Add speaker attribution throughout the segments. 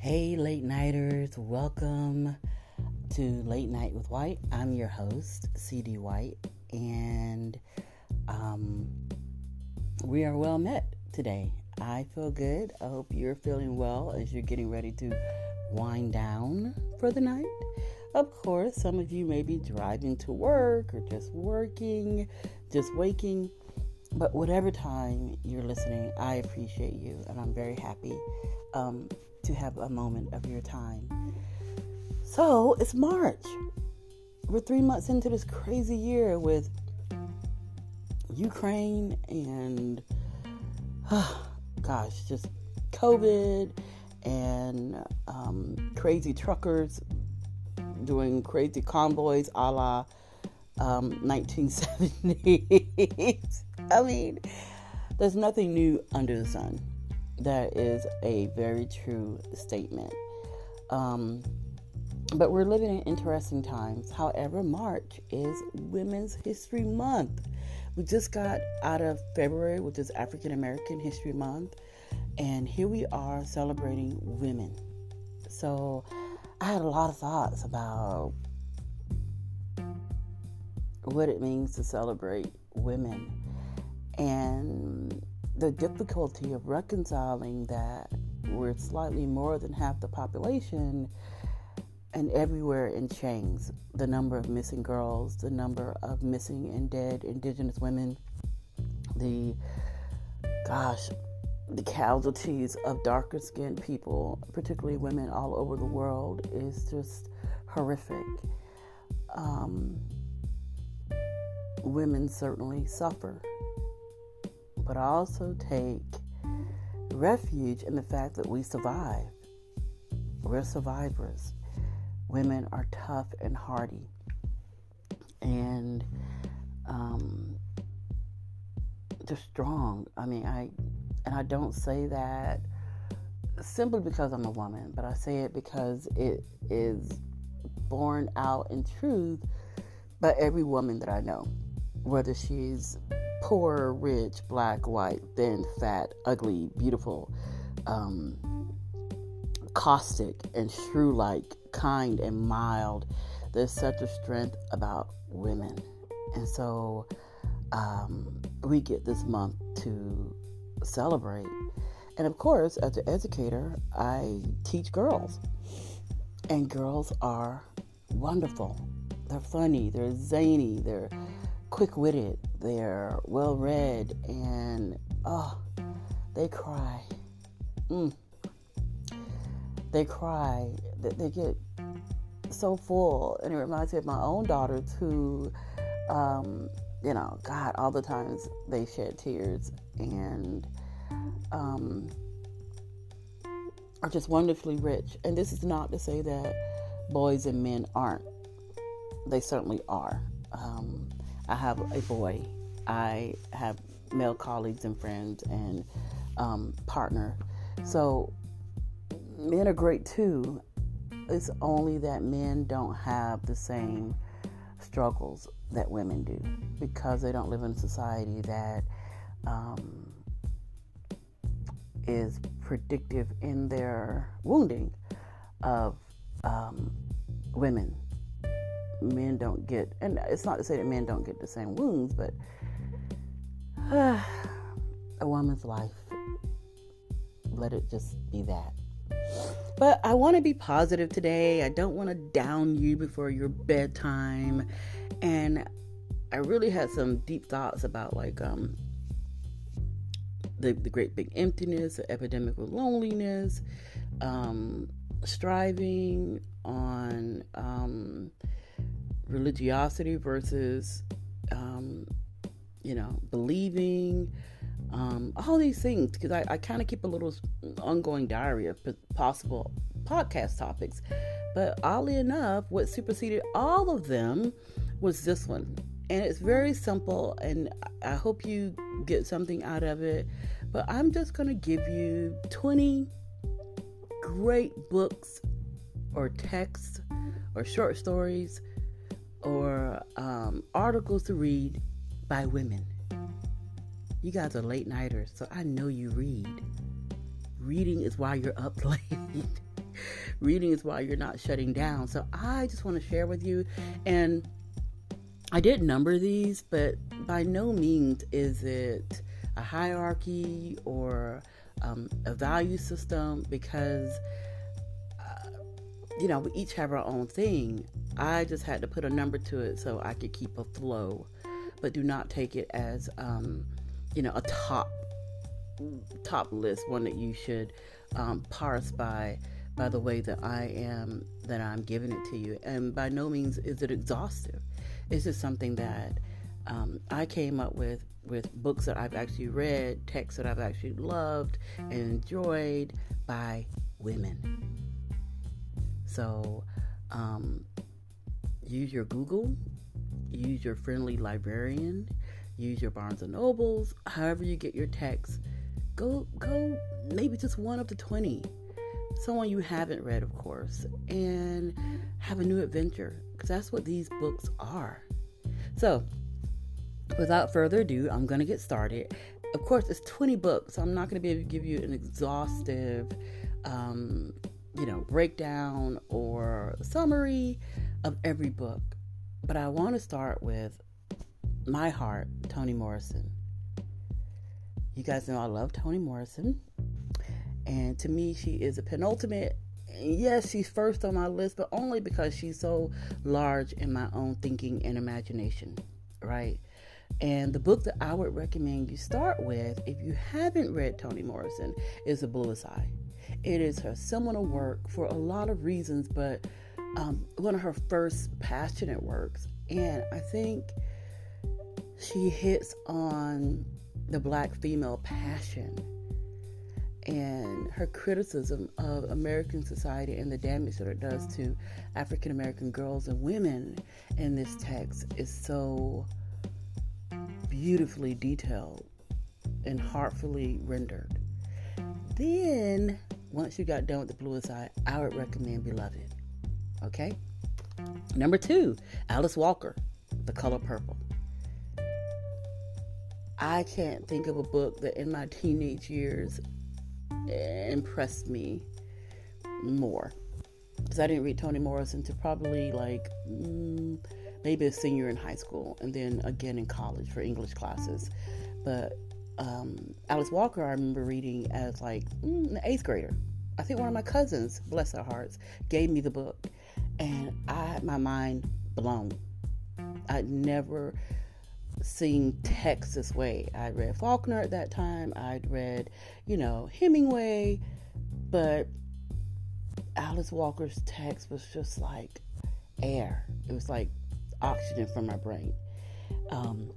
Speaker 1: Hey, late nighters, welcome to Late Night with White. I'm your host, CD White, and um, we are well met today. I feel good. I hope you're feeling well as you're getting ready to wind down for the night. Of course, some of you may be driving to work or just working, just waking. But whatever time you're listening, I appreciate you and I'm very happy um, to have a moment of your time. So it's March. We're three months into this crazy year with Ukraine and, oh, gosh, just COVID and um, crazy truckers doing crazy convoys a la um, 1970s. I mean, there's nothing new under the sun. That is a very true statement. Um, but we're living in interesting times. However, March is Women's History Month. We just got out of February, which is African American History Month, and here we are celebrating women. So I had a lot of thoughts about what it means to celebrate women and the difficulty of reconciling that we're slightly more than half the population and everywhere in chains. The number of missing girls the number of missing and dead indigenous women the gosh the casualties of darker skinned people particularly women all over the world is just horrific. Um, women certainly suffer but also take refuge in the fact that we survive. We're survivors. Women are tough and hardy. And um, just strong. I mean, I and I don't say that simply because I'm a woman, but I say it because it is borne out in truth by every woman that I know, whether she's poor, rich, black, white, thin, fat, ugly, beautiful, um, caustic and shrew like, kind and mild. There's such a strength about women. And so um, we get this month to celebrate. And of course, as an educator, I teach girls. And girls are wonderful. They're funny, they're zany, they're quick witted, they're well read, and oh, they cry. Mm. They cry. They, get so full, and it reminds me of my own daughters who, um, you know, God, all the times they shed tears and um, are just wonderfully rich. And this is not to say that boys and men aren't. They certainly are. Um, I have a boy. I have male colleagues and friends and um, partner. So men are great too. It's only that men don't have the same struggles that women do because they don't live in a society that um, is predictive in their wounding of um, women men don't get, and it's not to say that men don't get the same wounds, but uh, a woman's life, let it just be that. But I want to be positive today. I don't want to down you before your bedtime. And I really had some deep thoughts about like um the, the great big emptiness, the epidemic of loneliness, um, striving on um, religiosity versus, um, you know, believing, um, all these things. Because I, I kind of keep a little ongoing diary of possible podcast topics. But oddly enough, what superseded all of them was this one. And it's very simple, and I hope you get something out of it. But I'm just going to give you 20 great books or texts or short stories or um, articles to read by women. You guys are late nighters, so I know you read. Reading is why you're up late. reading is why you're not shutting down. So I just want to share with you. And I did number these, but by no means is it a hierarchy or um, a value system because, you know, we each have our own thing. I just had to put a number to it so I could keep a flow, but do not take it as, um, you know, a top top list, one that you should um, parse by by the way that I am that I'm giving it to you. And by no means is it exhaustive. It's just something that um, I came up with with books that I've actually read, texts that I've actually loved and enjoyed by women. So um, use your Google, use your friendly librarian, use your Barnes and Nobles, however you get your text. Go go maybe just one up to 20 someone you haven't read, of course, and have a new adventure because that's what these books are. So, without further ado, I'm going to get started. Of course, it's 20 books, so I'm not going to be able to give you an exhaustive, um, you know, breakdown or summary of every book. But I want to start with My Heart, Toni Morrison. You guys know I love Toni Morrison. And to me, she is a penultimate. Yes, she's first on my list, but only because she's so large in my own thinking and imagination, right? And the book that I would recommend you start with, if you haven't read Toni Morrison, is The Bluest Eye. It is her seminal work for a lot of reasons, but um, one of her first passionate works. And I think she hits on the black female passion and her criticism of American society and the damage that it does to African American girls and women in this text is so beautifully detailed and heartfully rendered. Then, once you got done with the bluest eye, I would recommend Beloved. Okay? Number two, Alice Walker, The Color Purple. I can't think of a book that in my teenage years impressed me more because I didn't read Toni Morrison until probably like mm, maybe a senior in high school and then again in college for English classes. But um, Alice Walker, I remember reading as like mm, an eighth grader. I think one of my cousins, bless their hearts, gave me the book, and I had my mind blown. I'd never seen text this way. I read Faulkner at that time. I'd read, you know, Hemingway, but Alice Walker's text was just like air. It was like oxygen from my brain. Um,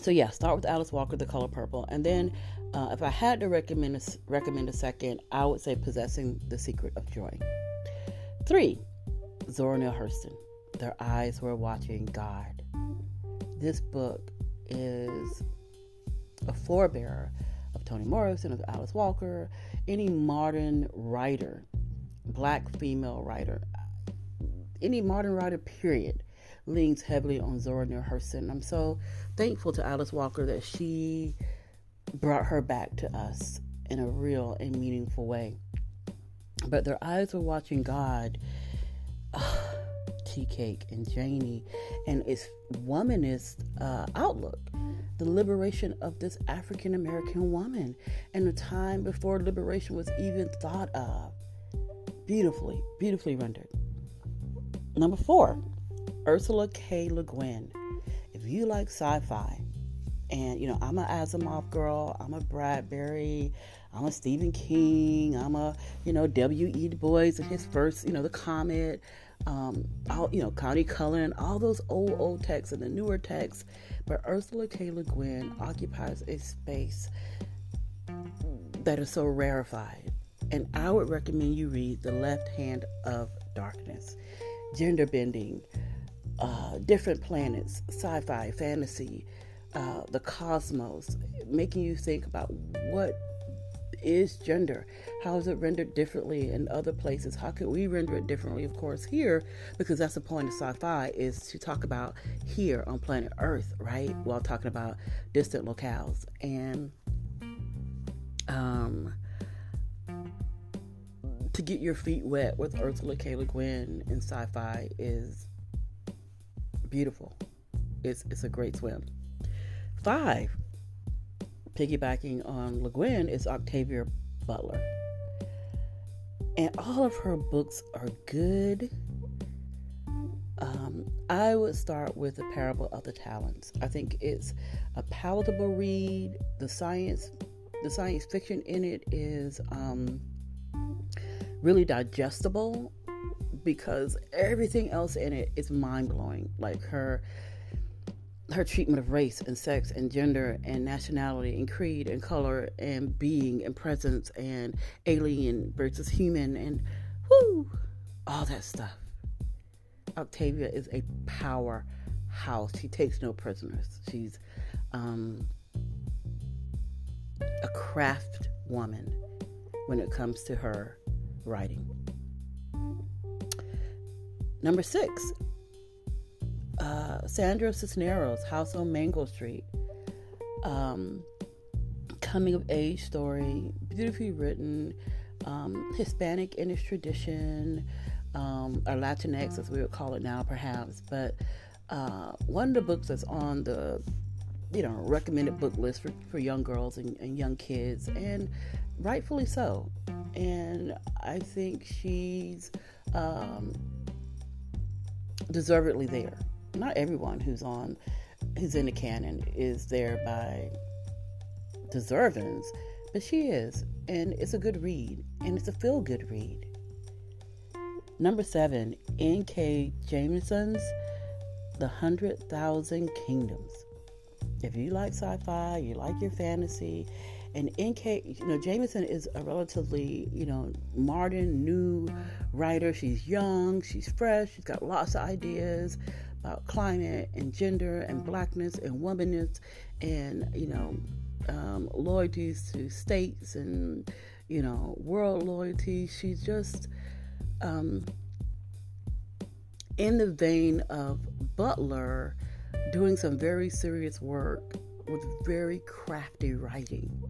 Speaker 1: so yeah, start with Alice Walker, The Color Purple, and then uh, if I had to recommend a, recommend a second, I would say Possessing the Secret of Joy. Three, Zora Neale Hurston. Their eyes were watching God this book is a forebearer of Toni Morrison, of Alice Walker, any modern writer, black female writer, any modern writer, period, leans heavily on Zora Neale Hurston. I'm so thankful to Alice Walker that she brought her back to us in a real and meaningful way. But their eyes were watching God. Tea Cake and Janie and its womanist uh, outlook, the liberation of this African American woman and the time before liberation was even thought of. Beautifully, beautifully rendered. Number four, Ursula K. Le Guin. If you like sci fi, and you know, I'm an Asimov girl, I'm a Bradbury, I'm a Stephen King, I'm a, you know, W.E. Du Bois and his first, you know, The Comet um, all you know, Countee Cullen, all those old old texts and the newer texts. But Ursula K. Le Guin occupies a space that is so rarefied. And I would recommend you read The Left Hand of Darkness. Gender bending, uh, different planets, sci fi, fantasy, uh, the cosmos, making you think about what is gender? How is it rendered differently in other places? How can we render it differently, of course, here? Because that's the point of sci fi is to talk about here on planet Earth, right? While talking about distant locales. And um, to get your feet wet with Ursula K. Le Guin in sci-fi is beautiful. It's it's a great swim. Five, piggybacking on Le Guin, is Octavia Butler. And all of her books are good. Um, I would start with The Parable of the Talents. I think it's a palatable read. The science, the science fiction in it is um, really digestible because everything else in it is mind blowing. Like her her treatment of race and sex and gender and nationality and creed and color and being and presence and alien versus human and whoo, all that stuff. Octavia is a powerhouse. She takes no prisoners. She's um, a craft woman when it comes to her writing. Number six, uh, Sandra Cisneros, House on Mango Street. Um, coming of age story, beautifully written, um, Hispanic in its tradition, um, or Latinx as we would call it now, perhaps. But uh, one of the books that's on the you know recommended book list for, for young girls and, and young kids, and rightfully so. And I think she's um, deservedly there not everyone who's on who's in the canon is there by deservings, but she is, and it's a good read, and it's a feel good read. Number seven, N.K. Jemisin's The Hundred Thousand Kingdoms. If you like sci-fi, you like your fantasy, and N.K. You know, Jemisin is a relatively you know modern, new writer. She's young, she's fresh, she's got lots of ideas about climate and gender and blackness and womanness and you know um, loyalties to states and you know world loyalty she's just um, in the vein of butler doing some very serious work with very crafty writing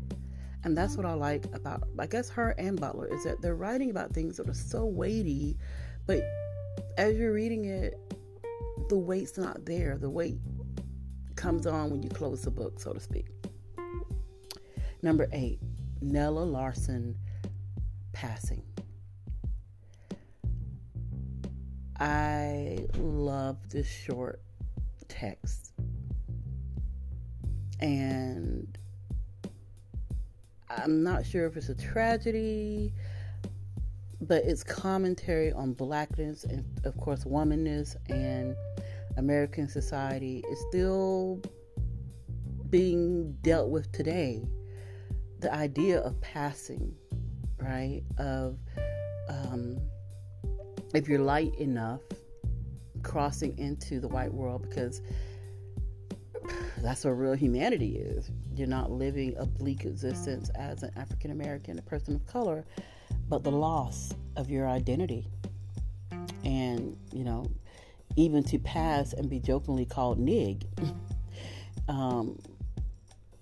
Speaker 1: and that's what i like about i guess her and butler is that they're writing about things that are so weighty but as you're reading it the weight's not there. The weight comes on when you close the book, so to speak. Number eight, Nella Larsen passing. I love this short text. And I'm not sure if it's a tragedy, but it's commentary on blackness and, of course, womanness and American society is still being dealt with today. The idea of passing, right? Of um, if you're light enough, crossing into the white world because that's what real humanity is. You're not living a bleak existence as an African American, a person of color, but the loss of your identity. And, you know, even to pass and be jokingly called nig, um,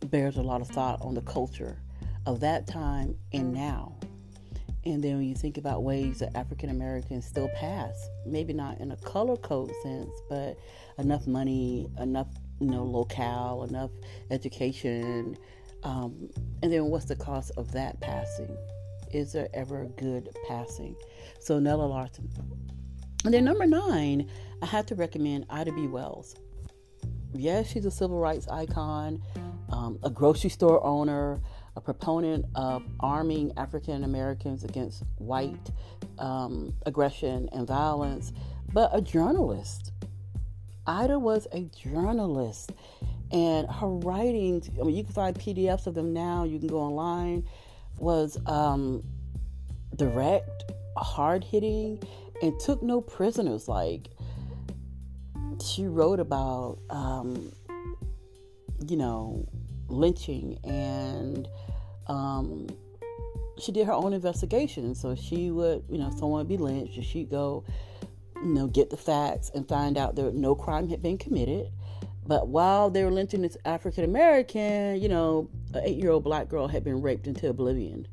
Speaker 1: bears a lot of thought on the culture of that time and now. And then when you think about ways that African Americans still pass, maybe not in a color code sense, but enough money, enough you know locale, enough education, um, and then what's the cost of that passing? Is there ever a good passing? So Nella Larsen and then number nine, I have to recommend Ida B. Wells. Yes, she's a civil rights icon, um, a grocery store owner, a proponent of arming African Americans against white um, aggression and violence, but a journalist. Ida was a journalist, and her writings, I mean, you can find PDFs of them now, you can go online, was um, direct, hard hitting, and took no prisoners. Like she wrote about, um, you know, lynching and um, she did her own investigation. So she would, you know, someone would be lynched, and she'd go, you know, get the facts and find out that no crime had been committed. But while they were lynching this African American, you know, an eight year old black girl had been raped into oblivion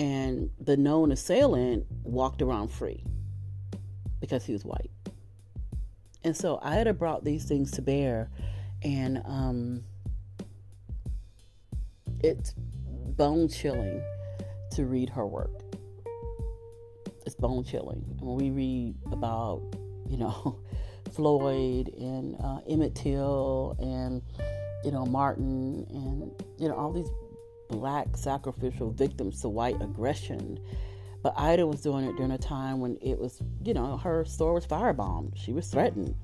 Speaker 1: and the known assailant walked around free because he was white. And so Ida brought these things to bear, and um, it's bone chilling to read her work. It's bone chilling. When we read about, you know, Floyd and uh, Emmett Till and, you know, Martin and, you know, all these black sacrificial victims to white aggression. But Ida was doing it during a time when it was, you know, her store was firebombed. She was threatened.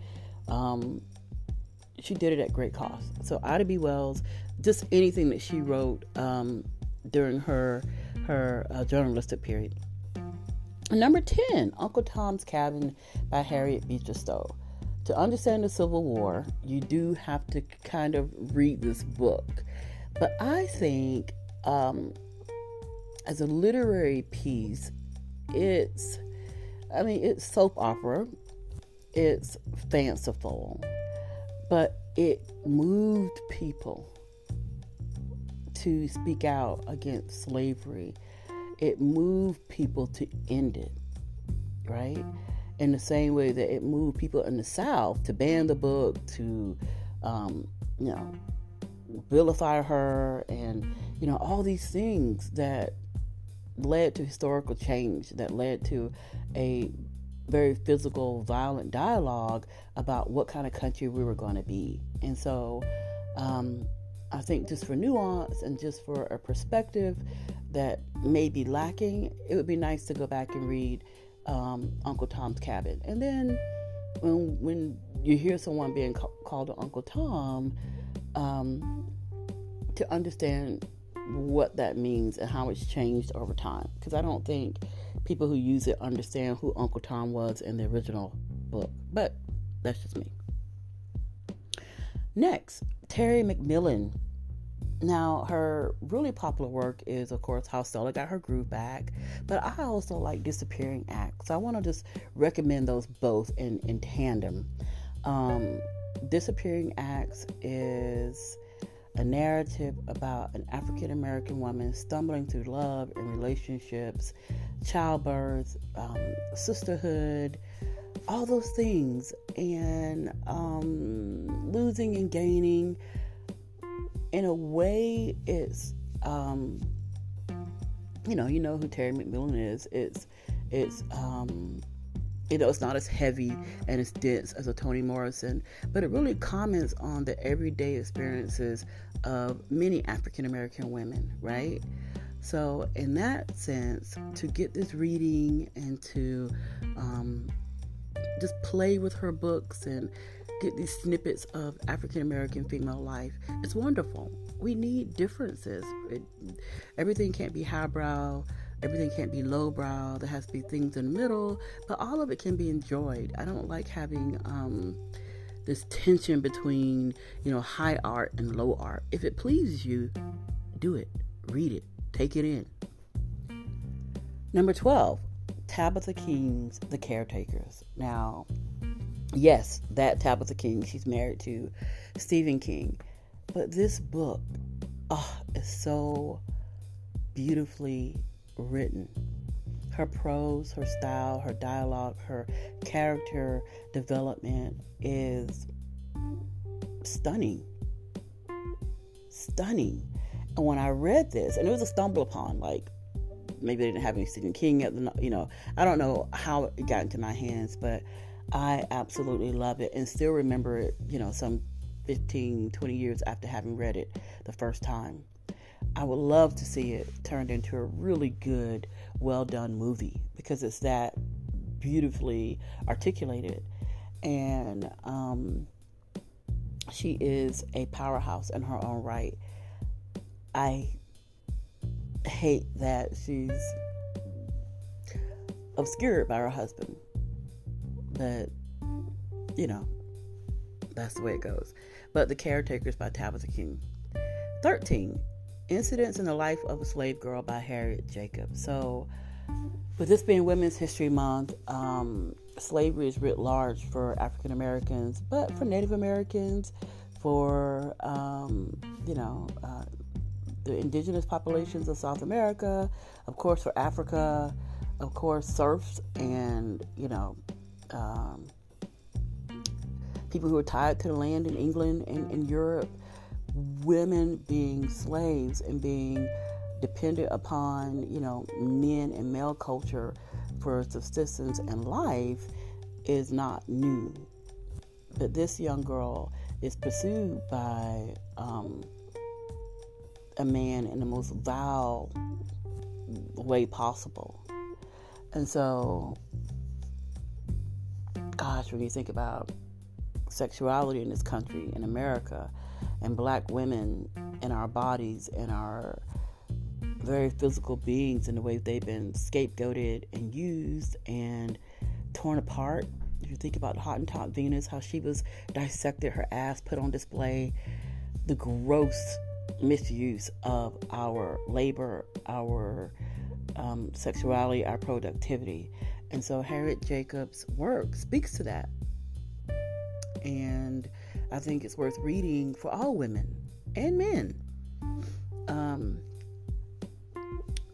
Speaker 1: Um, she did it at great cost. So Ida B. Wells, just anything that she wrote um, during her her uh, journalistic period. Number 10, Uncle Tom's Cabin by Harriet Beecher Stowe. To understand the Civil War, you do have to kind of read this book. But I think um, as a literary piece, it's, I mean, it's soap opera, it's fanciful, but it moved people to speak out against slavery. It moved people to end it, right? In the same way that it moved people in the South to ban the book, to, um, you know, vilify her, and, you know, all these things that led to historical change, that led to a very physical, violent dialogue about what kind of country we were going to be. And so um, I think just for nuance and just for a perspective that may be lacking, it would be nice to go back and read um, Uncle Tom's Cabin. And then when, when you hear someone being ca- called Uncle Tom, um, to understand what that means and how it's changed over time. Because I don't think people who use it understand who Uncle Tom was in the original book. But that's just me. Next, Terry McMillan. Now, her really popular work is, of course, How Stella Got Her Groove Back, but I also like Disappearing Acts. So I want to just recommend those both in, in tandem. Um, Disappearing Acts is a narrative about an African American woman stumbling through love and relationships, childbirth, um, sisterhood, all those things, and um, losing and gaining. In a way, it's um, you know, you know who Terry McMillan is. It's it's um, you know, it's not as heavy and as dense as a Toni Morrison, but it really comments on the everyday experiences of many African American women, right? So, in that sense, to get this reading and to um, just play with her books and get these snippets of African American female life, it's wonderful. We need differences. It, everything can't be highbrow Everything can't be lowbrow. There has to be things in the middle, but all of it can be enjoyed. I don't like having um, this tension between, you know, high art and low art. If it pleases you, do it, read it, take it in. Number 12, Tabitha King's The Caretakers. Now, yes, that Tabitha King, she's married to Stephen King. But this book oh, is so beautifully written. Her prose, her style, her dialogue, her character development is stunning. Stunning. And when I read this, and it was a stumble upon, like maybe they didn't have any Stephen King at the, you know, I don't know how it got into my hands, but I absolutely love it and still remember it, you know, some 15, 20 years after having read it the first time. I would love to see it turned into a really good, well done movie because it's that beautifully articulated. And um, she is a powerhouse in her own right. I hate that she's obscured by her husband. But, you know, that's the way it goes. But The Caretakers by Tabitha King. 13. Incidents in the Life of a Slave Girl by Harriet Jacobs. So, with this being Women's History Month, um, slavery is writ large for African Americans, but for Native Americans, for um, you know, uh, the indigenous populations of South America, of course, for Africa, of course, serfs and, you know, um, people who were tied to the land in England and in Europe, women being slaves and being dependent upon, you know, men and male culture for subsistence and life is not new. But this young girl is pursued by um, a man in the most vile way possible. And so, gosh, when you think about sexuality in this country, in America, and black women and our bodies and our very physical beings and the way they've been scapegoated and used and torn apart. If you think about Hottentot Venus, how she was dissected, her ass put on display, the gross misuse of our labor, our um, sexuality, our productivity. And so Harriet Jacobs' work speaks to that. And I think it's worth reading for all women and men. Um,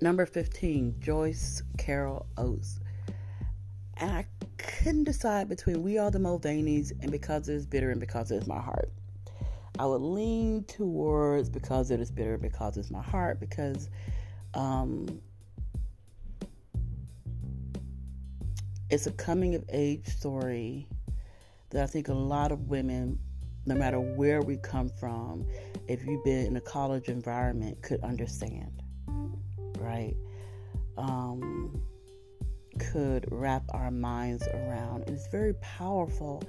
Speaker 1: number 15, Joyce Carol Oates. And I couldn't decide between We Are the Mulvaneys and Because It Is Bitter and Because It Is My Heart. I would lean towards Because It Is Bitter and Because It's My Heart because um, it's a coming of age story that I think a lot of women, no matter where we come from, if you've been in a college environment, could understand, right? Um, could wrap our minds around. And it's very powerful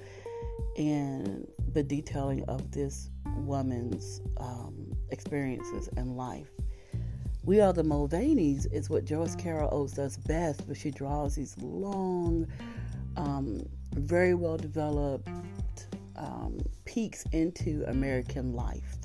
Speaker 1: in the detailing of this woman's um, experiences and life. We Are the Mulvaneys is what Joyce Carol Oates's best, but she draws these long, um, very well developed um, peeks into American life.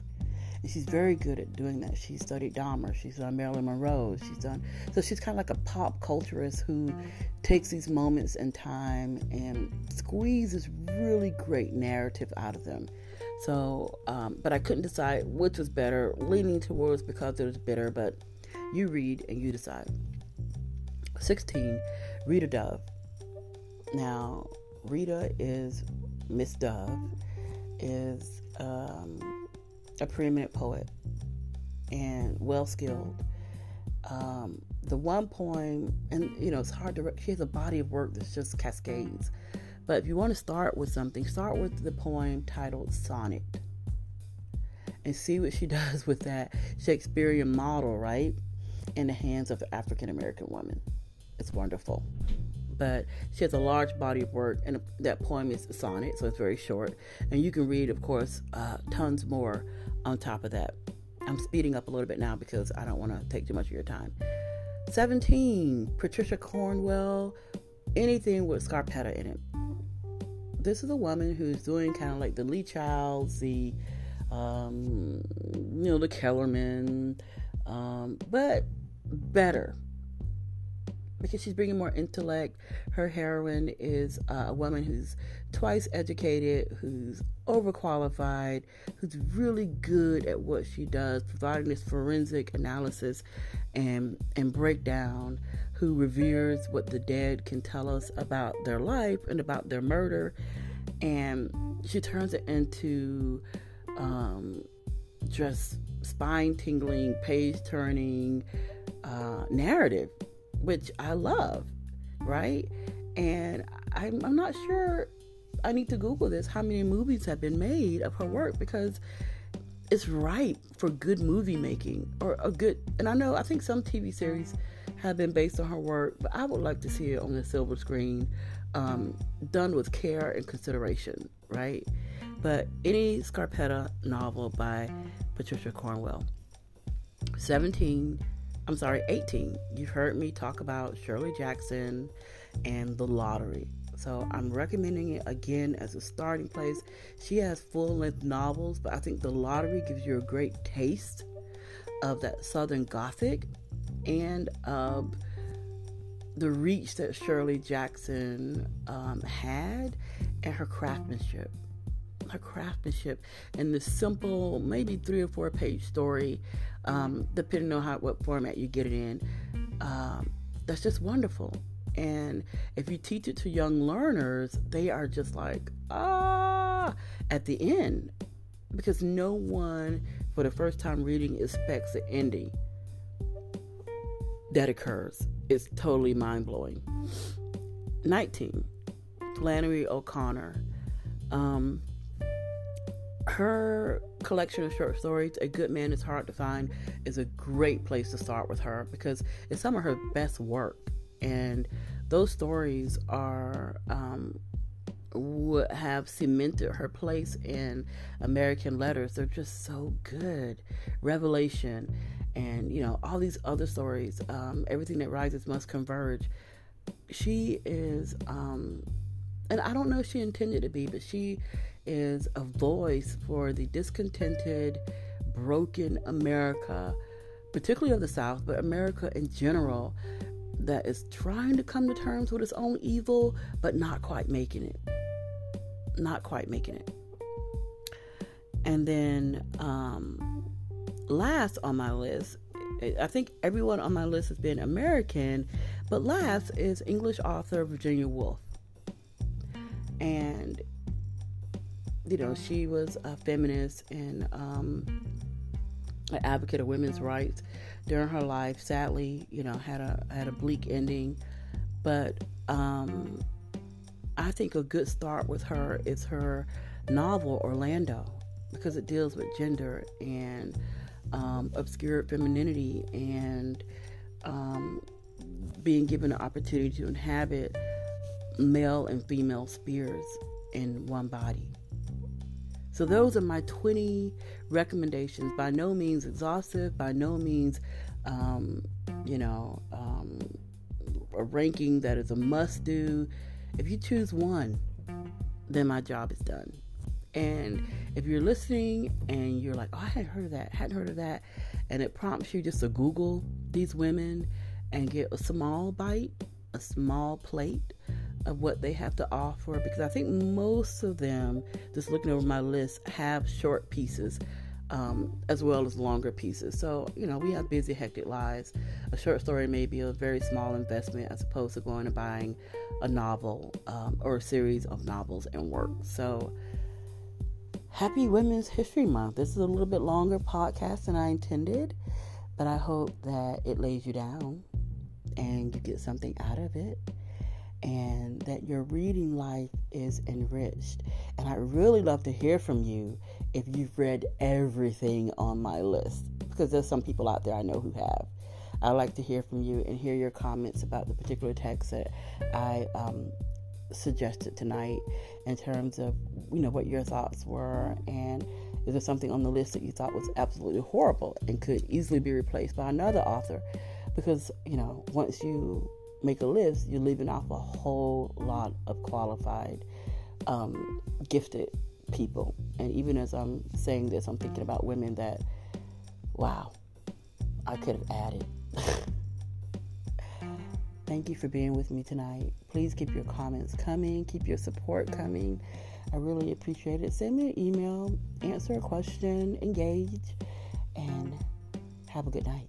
Speaker 1: And she's very good at doing that. She studied Dahmer. She's done Marilyn Monroe. She's done so. She's kind of like a pop culturist who takes these moments in time and squeezes really great narrative out of them. So, um, but I couldn't decide which was better. Leaning towards because it was better, but you read and you decide. 16. Rita Dove. Now, Rita is Miss Dove, is um, a preeminent poet and well skilled. Um, the one poem, and you know, it's hard to, she has a body of work that's just cascades. But if you want to start with something, start with the poem titled Sonnet and see what she does with that Shakespearean model, right? In the hands of the African American woman. It's wonderful. But she has a large body of work, and that poem is a sonnet, so it's very short. And you can read, of course, uh, tons more on top of that. I'm speeding up a little bit now because I don't want to take too much of your time. 17, Patricia Cornwell, anything with Scarpetta in it. This is a woman who's doing kind of like the Lee Childs, the, um, you know, the Kellerman, um, but better because she's bringing more intellect. Her heroine is uh, a woman who's twice educated, who's overqualified, who's really good at what she does, providing this forensic analysis and and breakdown. Who reveres what the dead can tell us about their life and about their murder, and she turns it into um, just spine tingling, page turning uh, narrative which I love, right? And I'm, I'm not sure. I need to Google this. How many movies have been made of her work because it's ripe for good movie making or a good. And I know I think some TV series have been based on her work, but I would like to see it on the silver screen, um, done with care and consideration, right? But any Scarpetta novel by Patricia Cornwell. 17 I'm sorry, 18. You've heard me talk about Shirley Jackson and the lottery. So I'm recommending it again as a starting place. She has full length novels, but I think the lottery gives you a great taste of that Southern Gothic and of the reach that Shirley Jackson um, had and her craftsmanship. her craftsmanship and the simple, maybe three or four page story, um, depending on how what format you get it in. Um, that's just wonderful. And if you teach it to young learners, they are just like, ah, at the end. Because no one, for the first time reading, expects the ending that occurs. is totally mind blowing. 19. Flannery O'Connor. Um, her collection of short stories, A Good Man is Hard to Find, is a great place to start with her because it's some of her best work. And those stories are um, would have cemented her place in American letters. They're just so good. Revelation and you know all these other stories. Um, Everything that rises must converge. She is, um, and I don't know if she intended to be, but she is a voice for the discontented, broken America, particularly of the South, but America in general that is trying to come to terms with its own evil, but not quite making it. Not quite making it. And then, um, last on my list, I think everyone on my list has been American, but last is English author Virginia Woolf. And, you know, she was a feminist and um, an advocate of women's rights during her life. Sadly, you know, had a had a bleak ending, but um, I think a good start with her is her novel Orlando because it deals with gender and um, femininity and um, being given an opportunity to inhabit male and female spheres in one body. So those are my 20 recommendations. By no means exhaustive, by no means, um, you know, um, a ranking that is a must do. If you choose one, then my job is done. And if you're listening and you're like, oh, I hadn't heard of that, hadn't heard of that, and it prompts you just to Google these women and get a small bite, a small plate of what they have to offer because I think most of them, just looking over my list, have short pieces um, as well as longer pieces. So, you know, we have busy, hectic lives. A short story may be a very small investment as opposed to going and buying a novel um, or a series of novels and work. So, happy Women's History Month. This is a little bit longer podcast than I intended, but I hope that it lays you down and you get something out of it and that your reading life is enriched. And I'd really love to hear from you if you've read everything on my list, because there's some people out there I know who have. I'd like to hear from you and hear your comments about the particular text that I um, suggested tonight in terms of you know what your thoughts were and is there something on the list that you thought was absolutely horrible and could easily be replaced by another author because you know once you make a list, you're leaving off a whole lot of qualified, um, gifted people. And even as I'm saying this, I'm thinking about women that, wow, I could have added. Thank you for being with me tonight. Please keep your comments coming, keep your support coming. I really appreciate it. Send me an email, answer a question, engage, and have a good night.